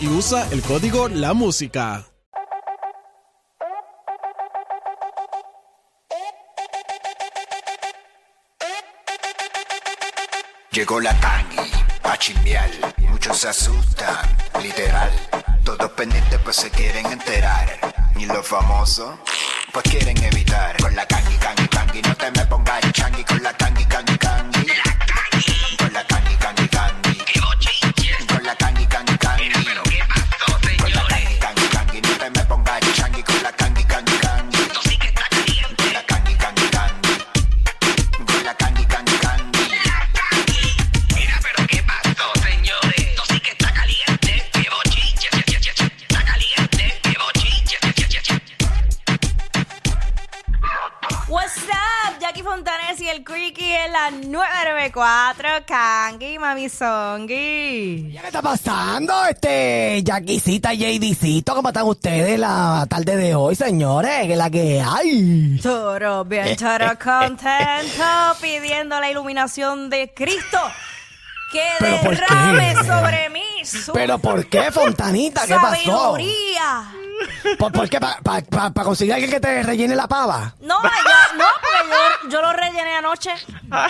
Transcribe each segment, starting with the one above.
Y usa el código La Música. Llegó la tangi, a chimbiar, muchos se asustan, literal. Todos pendientes pues se quieren enterar. Y los famosos, pues quieren evitar. Con la tangi, tangi, tangi, no te me pongas changi. Con la tangi, tangi. 994 Kangi Mami Songi. ¿Qué está pasando? Este, Jackicita y JDcito, ¿cómo están ustedes la tarde de hoy, señores? Que la que hay. Toro, Eh, bien, toro contento, pidiendo la iluminación de Cristo que ¿Pero por qué? derrame sobre mí su ¿Pero por qué, Fontanita? ¿Qué pasó? sabiduría. ¿Por, por qué? ¿Para conseguir alguien que te rellene la pava? No, yo, no, porque yo, yo lo rellené anoche. Ah,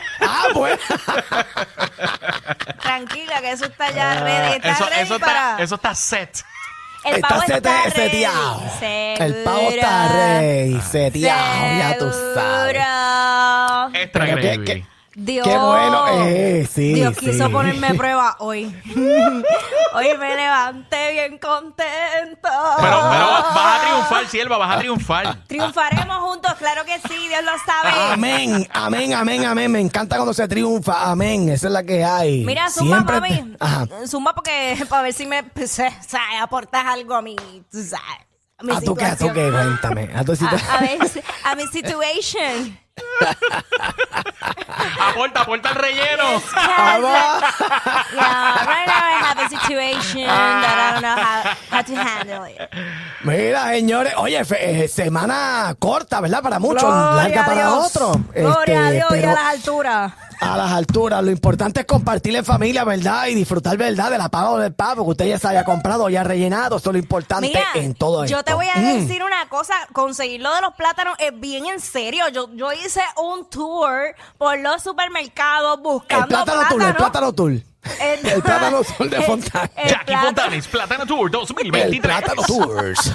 pues. Tranquila, que eso está ya ready. Está Eso, ready eso, para... está, eso está set. El está pavo sete- está ready. seteado. El pavo está rey, seteado, ya tú sabes. Extra Pero qué- gravy. qué- Dios. Qué bueno, eh, sí, Dios sí. quiso ponerme a prueba hoy. hoy me levanté bien contento. Pero, pero a triunfar, sierva, vas a triunfar. Triunfaremos juntos, claro que sí, Dios lo sabe. Amén, amén, amén, amén. Me encanta cuando se triunfa. Amén. Esa es la que hay. Mira, zumba, Siempre- mami. Ajá. Zumba porque para ver si me pues, sabes, aportas algo a mi, tú sabes, a mi ¿A tú qué? ¿A tú situación. qué? Cuéntame. ¿A tu A, situación? a ver, a mi situation. Aporta, aporta el relleno. Vamos. Yeah, right now I have a situation that I don't know how, how to handle it. Mira, señores, oye, fe- eh, semana corta, ¿verdad? Para muchos, Gloria larga a para Dios. otros. Gloria a Este, Dios y pero a las alturas. A las alturas, lo importante es compartir en familia, ¿verdad? Y disfrutar, ¿verdad? De la paga o del pavo que usted ya se haya comprado ya rellenado. Eso es lo importante Mira, en todo esto. yo te voy a Mm. decir una cosa, conseguir lo de los plátanos es bien en serio. Yo, yo hice un tour por los supermercados buscando El plátano tour, el plátano tour. El, El plátano tour de Fontana. el Jackie plátano- Fontanes, Plátano Tour El 2023. plátano tours.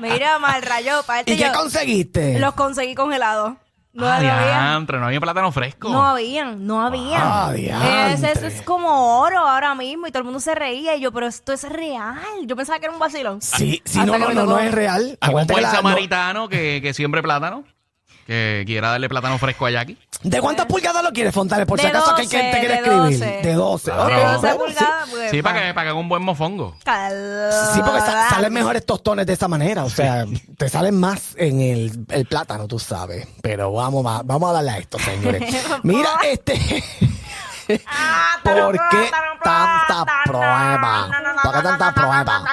Mira, mal rayo. ¿Y qué yo- conseguiste? Los conseguí congelados. No, Ah, diantre, no había plátano fresco. No habían, no habían. Ah, Ese- diantre. eso es como oro ahora mismo y todo el mundo se reía y yo, pero esto es real. Yo pensaba que era un vacilón. Sí, sí, Hasta no, no, no, no es real. Aguanta no- samaritano que, que siembre plátano. Que quiera darle plátano fresco a Jackie. ¿De cuántas pulgadas lo quieres, Fontales? Por si De acaso que hay quien 12, te quiere de escribir. 12. De 12. Claro. Ok, De 12 bueno, sí. pulgadas, pues, Sí, para pa- que, para que haga un buen mofongo. Sí, porque sa- salen mejores tostones de esa manera. O sea, te salen más en el, el plátano, tú sabes. Pero vamos a, vamos a darle a esto, señores. Mira, este. Ah, ¿Por qué tanta prueba? ¿Por qué tanta prueba?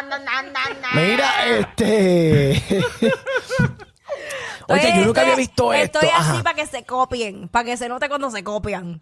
Mira, este. Oye, yo nunca había visto esto. Estoy así Ajá. para que se copien, para que se note cuando se copian.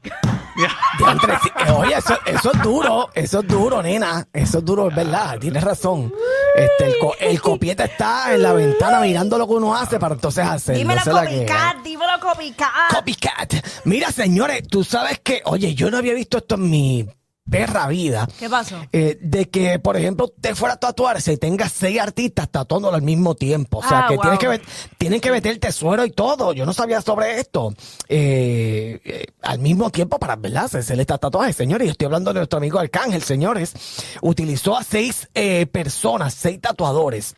Diantre, sí. Eh, Oye, eso, eso es duro, eso es duro, nena. Eso es duro, es verdad, tienes razón. Este, el, co- el copieta está en la ventana mirando lo que uno hace para entonces hacerlo. Dímelo Esa es la que- copycat, dímelo copycat. Copycat. Mira, señores, tú sabes que, oye, yo no había visto esto en mi perra vida. ¿Qué pasó? Eh, de que, por ejemplo, usted fuera a tatuarse y tenga seis artistas tatuándolo al mismo tiempo. O sea, Ah, que, wow. tienes que tienen que meterte suero y todo. Yo no sabía sobre esto. Eh, eh, al mismo tiempo, para verdad, hacerle esta tatuaje, señores. Yo estoy hablando de nuestro amigo Arcángel, señores. Utilizó a seis personas, seis tatuadores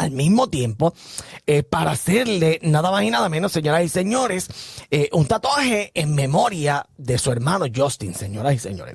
al mismo tiempo eh, para hacerle nada más y nada menos, señoras y señores, eh, un tatuaje en memoria de su hermano Justin, señoras y señores.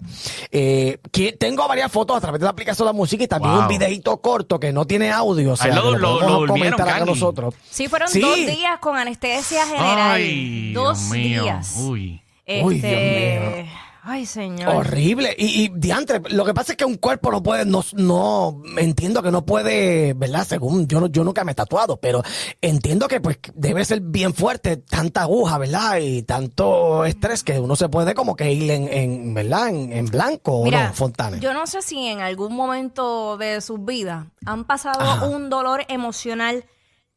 Eh, que tengo varias fotos a través de la aplicación de la música y también Wow. un videito corto que no tiene audio, o sea, lo- que lo- podemos lo durmieron, comentar acá Candy. nosotros. Sí, fueron Sí. dos días con anestesia general. Ay, dos Dios mío. días. Uy. Uy, Dios Este, Ay, señor. Horrible. Y, y diantre, lo que pasa es que un cuerpo no puede, no, no, entiendo que no puede, ¿verdad? Según yo, no- yo nunca me he tatuado, pero entiendo que pues debe ser bien fuerte tanta aguja, ¿verdad? Y tanto estrés que uno se puede como que ir en, en ¿verdad? En, en blanco o no, Fontane. yo no sé si en algún momento de sus vidas han pasado Ajá. un dolor emocional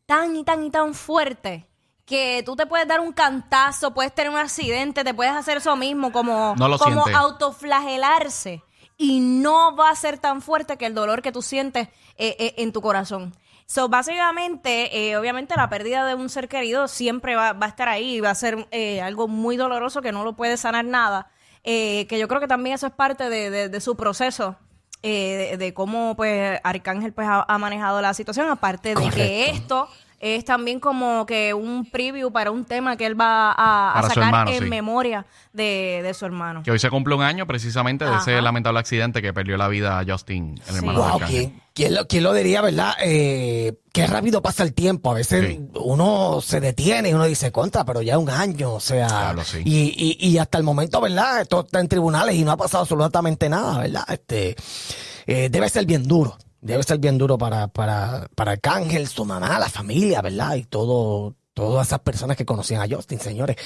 tan y tan y tan fuerte que tú te puedes dar un cantazo, puedes tener un accidente, te puedes hacer eso mismo, como, No lo como siente. autoflagelarse. Y no va a ser tan fuerte que el dolor que tú sientes eh, eh, en tu corazón. So, básicamente, eh, obviamente la pérdida de un ser querido siempre va, va a estar ahí y va a ser algo muy doloroso que no lo puede sanar nada. Que yo creo que también eso es parte de, de- de su proceso. de, de cómo pues Arcángel pues ha, ha manejado la situación aparte de que esto es también como que un preview para un tema que él va a, a sacar hermano, en sí. memoria de, de su hermano. Que hoy se cumple un año precisamente de ese Ajá. lamentable accidente que perdió la vida a Justin, el Sí. hermano de Wow. ¿quién, quién lo, quién lo diría, verdad? Eh, qué rápido pasa el tiempo. A veces Sí. uno se detiene y uno dice, contra, pero ya un año, o sea. Sí. y, y, y hasta el momento, ¿verdad? Esto está en tribunales y no ha pasado absolutamente nada, ¿verdad? Este, eh, debe ser bien duro. Debe ser bien duro para, para, para Arcángel, su mamá, la familia, ¿verdad? Y todo, todas esas personas que conocían a Justin, señores.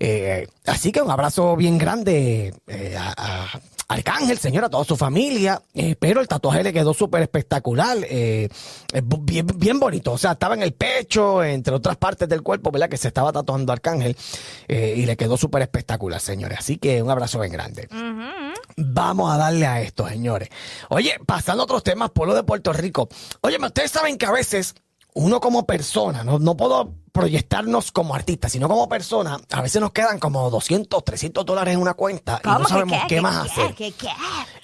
Eh, así que un abrazo bien grande eh, a Arcángel, señor, a toda su familia. Eh, pero el tatuaje le quedó súper espectacular. eh, bien, bien bonito. O sea, estaba en el pecho, entre otras partes del cuerpo, ¿verdad? Que se estaba tatuando Arcángel. eh, y le quedó súper espectacular, señores. Así que un abrazo bien grande. Vamos a darle a esto, señores. Oye, pasando a otros temas, pueblo de Puerto Rico. Oye, ustedes saben que a veces uno como persona, no, no puedo proyectarnos como artistas, sino como persona, a veces nos quedan como 200, 300 dólares en una cuenta y ¿Cómo no sabemos qué, qué? más ¿Qué hacer. qué? ¿Qué?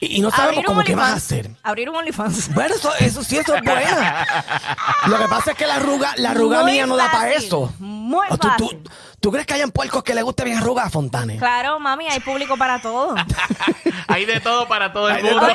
Y, y no sabemos como qué más hacer. Abrir un OnlyFans. Bueno, eso, eso sí, eso es buena. Lo que pasa es que la arruga, la arruga mía no da para eso. muy ¿O tú, tú- fácil. Tú crees que hayan puercos que le guste bien arruga, Fontane? Claro, mami, hay público para todo. Hay de todo para todo el mundo. Oye,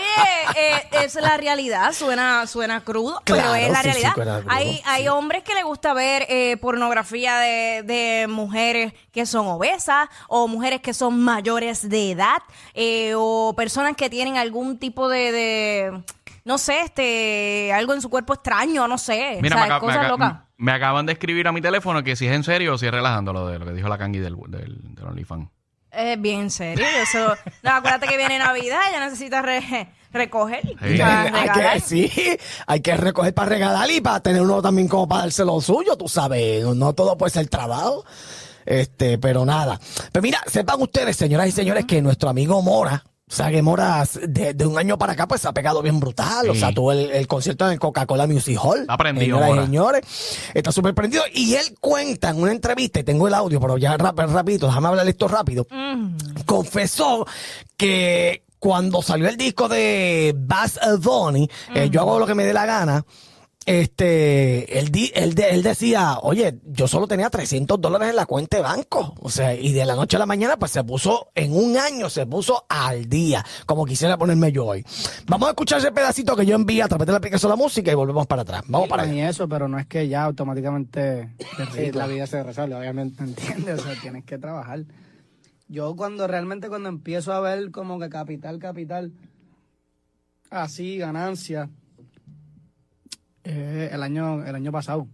eh, es la realidad, suena, suena crudo, Claro, pero es la sí, sí, realidad. suena crudo, hay, hay hombres que les gusta ver eh, pornografía de, de mujeres que son obesas o mujeres que son mayores de edad eh, o personas que tienen algún tipo de, de, no sé, este, algo en su cuerpo extraño, no sé, Mira, o me, sea, me cosas locas. me acaban de escribir a mi teléfono que si es en serio o si es relajando lo de lo que dijo la Kangi del, del, del OnlyFans. Es bien serio, eso. No, acuérdate que viene Navidad, ella necesita re- recoger Sí. para hay que, sí, hay que recoger para regalar y para tener uno también como para darse lo suyo, tú sabes, no, no todo puede ser trabajo, este, pero nada. Pero mira, sepan ustedes, señoras y señores, que nuestro amigo Mora, o sea, que Mora de, de un año para acá pues se ha pegado bien brutal, o sea, tuvo el, el concierto en el Coca-Cola Music Hall. Está prendido, Señoras y Mora. señores, está súper prendido y él cuenta en una entrevista, y tengo el audio, pero ya rap, rapidito, déjame hablar esto rápido confesó que cuando salió el disco de Bass Bunny, eh, yo hago lo que me dé la gana. Este, él, di- él, de- él decía, oye, yo solo tenía 300 dólares en la cuenta de banco. O sea, y de la noche a la mañana, pues se puso, en un año se puso al día, como quisiera ponerme yo hoy. Vamos a escuchar ese pedacito que yo envío a través de la aplicación de la música y volvemos para atrás. Vamos para Ni allá. eso, pero no es que ya automáticamente sí, la vida se resuelve, obviamente, ¿entiendes? O sea, tienes que trabajar. Yo cuando realmente cuando empiezo a ver como que capital, capital, así, ganancia, eh, el año el año pasado.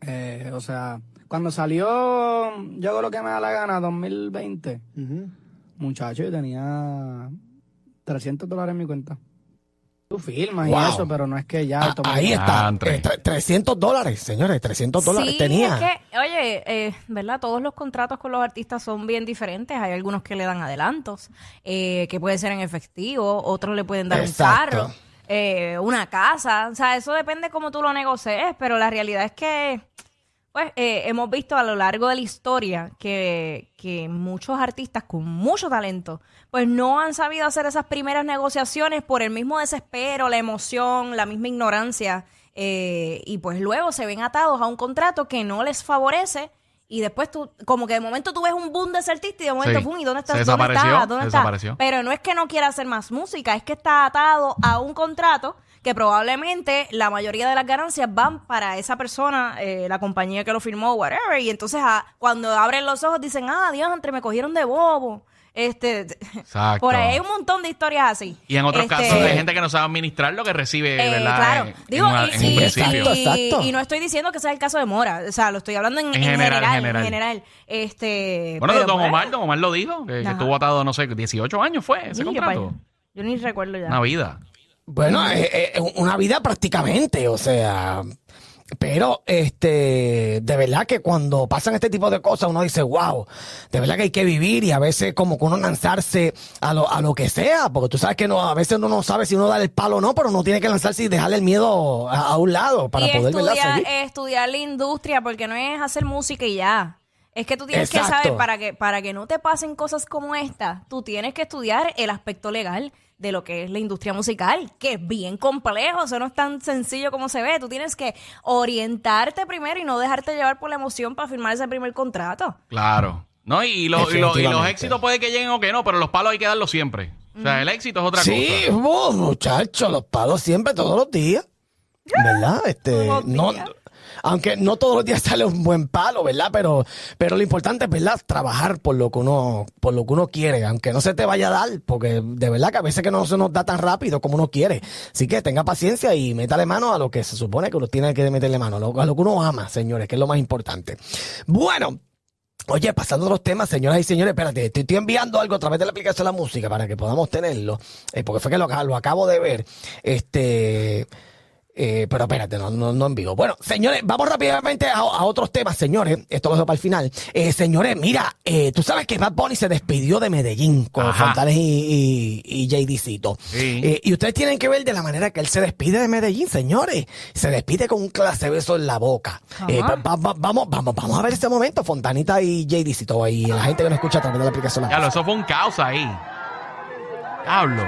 Eh, o sea, cuando salió Yo hago lo que me da la gana, 2020, muchacho, yo tenía 300 dólares en mi cuenta. Tú filmas Wow. y eso, pero no es que ya... Ah, ahí está. Eh, tre- 300 dólares, señores, 300 dólares. Sí, Tenía. es que, oye, eh, ¿verdad? Todos los contratos con los artistas son bien diferentes. Hay algunos que le dan adelantos, eh, que puede ser en efectivo, otros le pueden dar Exacto. un carro, eh, una casa. O sea, eso depende cómo tú lo negocies, pero la realidad es que, pues, eh, hemos visto a lo largo de la historia que, que muchos artistas con mucho talento, pues no han sabido hacer esas primeras negociaciones por el mismo desespero, la emoción, la misma ignorancia, eh, y pues luego se ven atados a un contrato que no les favorece. Y después tú, como que de momento tú ves un boom de ese artista y de momento, Sí. pum, ¿y dónde Se estás? ¿Dónde. Pero no es que no quiera hacer más música, es que está atado a un contrato que probablemente la mayoría de las ganancias van para esa persona, eh, la compañía que lo firmó, whatever. Y entonces ah, cuando abren los ojos dicen, ah, Dios, entre me cogieron de bobo. Este, Exacto. por ahí hay un montón de historias así. Y en otros Este, casos hay gente que no sabe administrar lo que recibe, eh, ¿verdad? claro, En- digo, en, una- y, en un y- principio. Exacto, exacto. y no estoy diciendo que sea el caso de Mora, o sea, lo estoy hablando en, En en general, general, en general. en general. Este, Bueno, pero, Don pues, Omar, Don Omar lo dijo, que, estuvo atado, no sé, 18 años fue ese sí, contrato. Yo ni recuerdo ya. Una vida. Bueno, eh, eh, una vida prácticamente, o sea. Pero, este, de verdad que cuando pasan este tipo de cosas uno dice, wow, de verdad que hay que vivir y a veces como que uno lanzarse a lo, a lo que sea, porque tú sabes que no, a veces uno no sabe si uno da el palo o no, pero uno tiene que lanzarse y dejarle el miedo a, a un lado para y poder, estudiar, estudiar la industria, porque no es hacer música y ya. Es que tú tienes que saber, para que, para que no te pasen cosas como esta, tú tienes que estudiar el aspecto legal de lo que es la industria musical, que es bien complejo, eso no es tan sencillo como se ve. Tú tienes que orientarte primero y no dejarte llevar por la emoción para firmar ese primer contrato. Claro. No, y, lo- y lo- y los éxitos puede que lleguen o que no, pero los palos hay que darlos siempre. O sea, el éxito es otra Sí, cosa. vos, muchachos, los palos siempre, todos los días. ¿Verdad? Este, Todos los no, días. Aunque no todos los días sale un buen palo, ¿verdad? Pero, pero lo importante es, ¿verdad? Trabajar por lo que uno, por lo que uno quiere, aunque no se te vaya a dar, porque de verdad que a veces que no se nos da tan rápido como uno quiere. Así que tenga paciencia y métale mano a lo que se supone que uno tiene que meterle mano, a lo, que uno ama, señores, que es lo más importante. Bueno, Oye, pasando a los temas, señoras y señores, espérate, te estoy enviando algo a través de la aplicación de la música para que podamos tenerlo, eh, porque fue que lo acabo de ver. Este, eh, pero espérate, no, no, no en vivo. Bueno, señores, vamos rápidamente a, a otros temas, señores. Esto lo dejo para el final. Eh, señores, mira, eh, tú sabes que Bad Bunny se despidió de Medellín con Ajá. Fontanes y, y, y JDcito. Sí. Eh, y ustedes tienen que ver de la manera que él se despide de Medellín, señores. Se despide con un clase beso en la boca. Eh, va- va- va- vamos, vamos, vamos a ver ese momento, Fontanita y JDcito y la gente que nos escucha a través de la aplicación. La Ya, lo, eso fue un caos ahí. Diablo.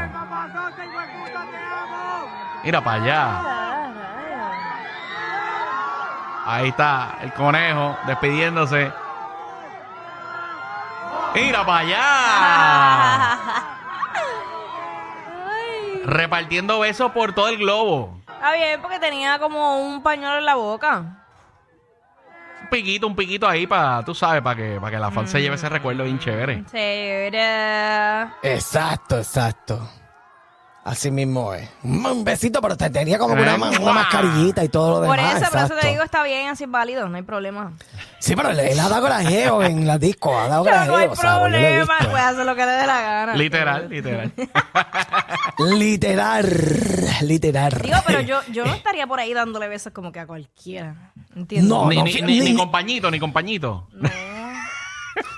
Mira para allá. Ahí está el conejo despidiéndose. Mira para allá. Repartiendo besos por todo el globo. Está bien, porque tenía como un pañuelo en la boca. Un piquito, un piquito ahí para, tú sabes, para que, para que la fan se lleve ese recuerdo bien chévere. Chévere. Exacto, exacto. Así mismo es. Un besito, pero te tenía como que una, una mascarillita y todo lo Por demás. eso, por eso exacto. te digo, está bien, así es válido, no hay problema. Sí, pero él, él ha dado grajeo en la disco, ha dado grajeo. no hay o sea, yo lo he problema, visto. puede hacer lo que le dé la gana. Literal, literal. Literal, literal. Digo, pero yo, yo no estaría por ahí dándole besos como que a cualquiera. ¿Entiendes? No, ni, no, ni, ni- ni compañito, ni compañito.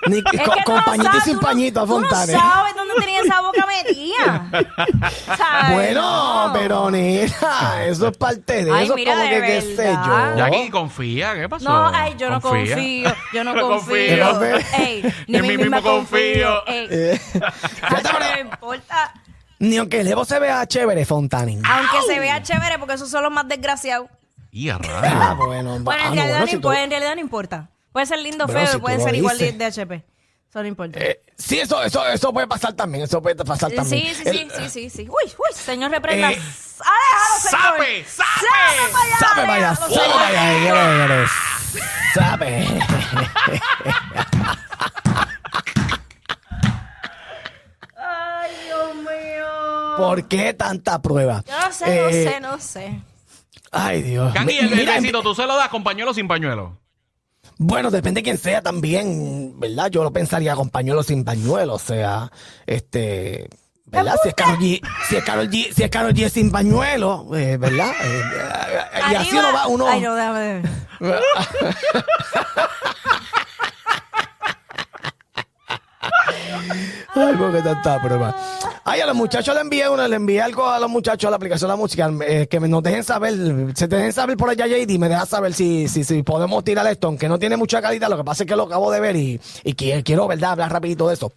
Ni, Es con, que con tú no pañito y sin pañito a Tú no sabes dónde tenía esa boca metida. ¿Sabes? Bueno, No. pero nena, eso es parte de Ay, eso, mira, como de que qué sé verdad. yo. Jackie, confía, ¿qué pasó? No, ay, yo no confío. Yo no confío. confío. Ey, ni, mí misma confío. Ey, Eh, ay, no me importa. ni aunque el Evo se vea chévere, Fontanes. Aunque se vea chévere, porque esos son los más desgraciados. Y a Ah, bueno, Bueno, ah, en, no, realidad, bueno, no si tú- importa, en realidad no importa. Puede ser lindo Bueno, feo, si puede ser igual de, dices. de HP. Eso no importa. Eh, sí, eso, eso, eso puede pasar también, eso puede pasar también. sí, sí, El- sí, sí, sí, sí. Uy, uy, señor, reprenda. Eh. Sabe, vaya, sabe, señor! vaya, señores, sabe. Ay, Dios mío. ¿Por qué tanta prueba? Yo no sé, no Eh, sé, no sé. Ay, Dios. Mi- el, el mira, ¿tú se lo das con pañuelo o sin pañuelo? Bueno, depende de quién sea también, ¿verdad? Yo lo pensaría con pañuelo sin pañuelo, o sea, este, ¿verdad? Si es Karol G, si es Karol G, si es Karol G sin pañuelo, eh, ¿verdad? Eh, eh, y así uno va, uno... Ay, no, déjame ver. Ay, porque tanta prueba. Ay, a los muchachos le envié una, le envié algo a los muchachos a la aplicación de la música, eh, que me, nos dejen saber, se dejen saber por allá, JD, me deja saber si, si, si podemos tirar esto, aunque no tiene mucha calidad, lo que pasa es que lo acabo de ver y, y quiero, ¿verdad?, hablar rapidito de eso.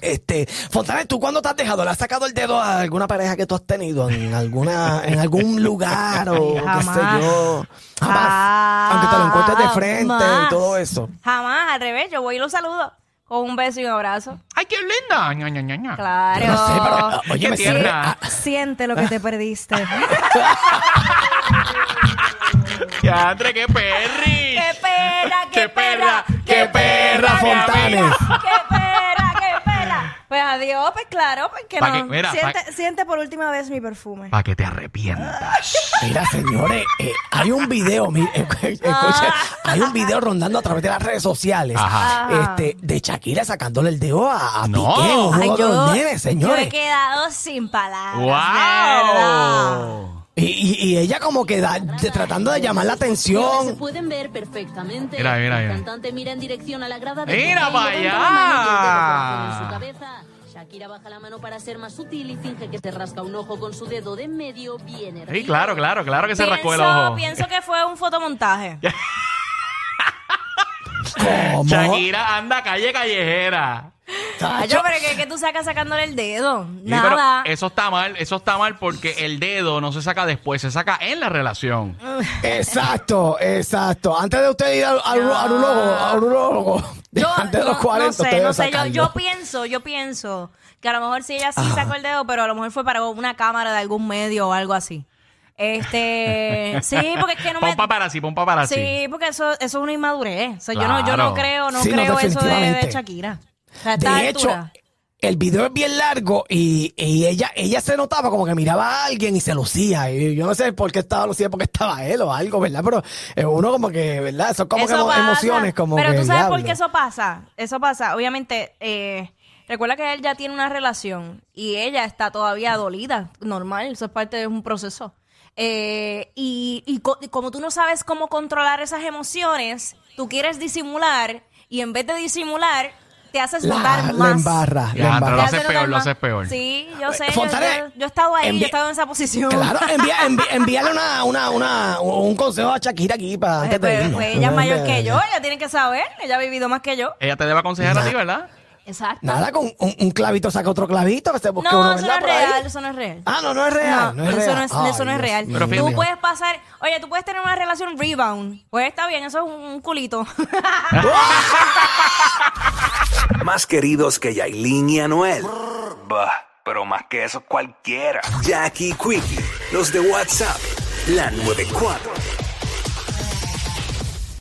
Este, Fontanes, ¿tú cuándo te has dejado? ¿Le has sacado el dedo a alguna pareja que tú has tenido en alguna, en algún lugar o qué sé Jamás. yo? Jamás. Aunque te lo encuentres de frente y Jamás. todo eso. Jamás, al revés, yo voy y lo saludo con un beso y un abrazo. ¡Ay, qué linda! Ña, ña, ña, ña. Claro. No sé, pero, ah, oye, Qué me tierna. Siente lo que te perdiste. Ya, Andre, qué perri. ¡Qué perra, qué, ¡Qué perra! perra, qué perra, perra, qué perra! Pues adiós, pues claro, pues que Pa' no. que- mira, siente, pa- siente por última vez mi perfume. Para que te arrepientas. Mira, señores, eh, hay un video, mi- eh, escucha, hay un video rondando a través de las redes sociales Ajá. este, de Shakira sacándole el dedo a, a No. Piqué, un Ay, juego de los nenes, yo he quedado sin palabras. de verdad. ¡Wow! Y, y- y ella como que da- de- tratando de llamar la Se atención. pueden ver perfectamente. Mira, mira, El mira. cantante mira en dirección a la grada de Mira Piqué y pa' levanta allá. la mano y el dedo en su cabeza. Shakira baja la mano para ser más sutil y finge que se rasca un ojo con su dedo de en medio bien erguido. Sí, claro, claro, claro que se rascó el Pienso, ojo. pienso que fue un fotomontaje. ¿Cómo? Shakira anda calle callejera. Tacho. yo, pero que, que tú sacas sacándole el dedo. Sí, pero Nada. eso está mal, eso está mal porque el dedo no se saca después, se saca en la relación. Exacto, exacto. Antes de usted ir al, al, al urólogo, al urólogo, Yo, antes de los no- 40, no sé, no sé, yo, pienso, yo pienso que a lo mejor si ella sí sacó el dedo, pero a lo mejor fue para una cámara de algún medio o algo así. Este, sí, porque es que no Pon me... paparazzi, pon paparazzi. Sí, porque eso, eso es una inmadurez. O sea, yo no, yo Claro. no creo, no Sí, no, creo eso de, de definitivamente. Shakira. A esta De hecho, altura. el video es bien largo y, y ella ella se notaba como que miraba a alguien y se lucía. Y yo no sé por qué estaba lucía, porque estaba él o algo, ¿verdad? Pero eh, uno como que, ¿verdad? Eso es como que Eso emo- pasa. emociones, como Pero que tú sabes por qué eso pasa. Eso pasa. Obviamente, eh, recuerda que él ya tiene una relación y ella está todavía dolida. Normal, eso es parte de un proceso. Eh, y, y co- y como tú no sabes cómo controlar esas emociones, tú quieres disimular y en vez de disimular, te haces La- notar la más. embarra, la embarra. pero lo haces peor, notar lo más. haces peor. Sí, yo sé. Yo, yo- yo he estado ahí, yo he estado en esa posición. Claro, envía, envi- envíale una, una, una, un consejo a Shakira aquí para antes de pues, irnos. pues ella es mayor que yo, ella tiene que saber, ella ha vivido más que yo. Ella te debe aconsejar a ti, ¿verdad? Exacto. Nada, con un, un clavito saca otro clavito que se busque No, uno, eso no ¿verdad? es por ahí? real, eso no es real. Ah, no, no es real. No, es eso real. no es, Ay, eso no es Dios real. mío. Pero tú fíjate. puedes pasar, oye, tú puedes tener una relación rebound. Pues está bien, eso es un, un culito. Más queridos que Yailin y Anuel. Bah, pero más que eso cualquiera. Jackie Quickie, los de WhatsApp, la 94.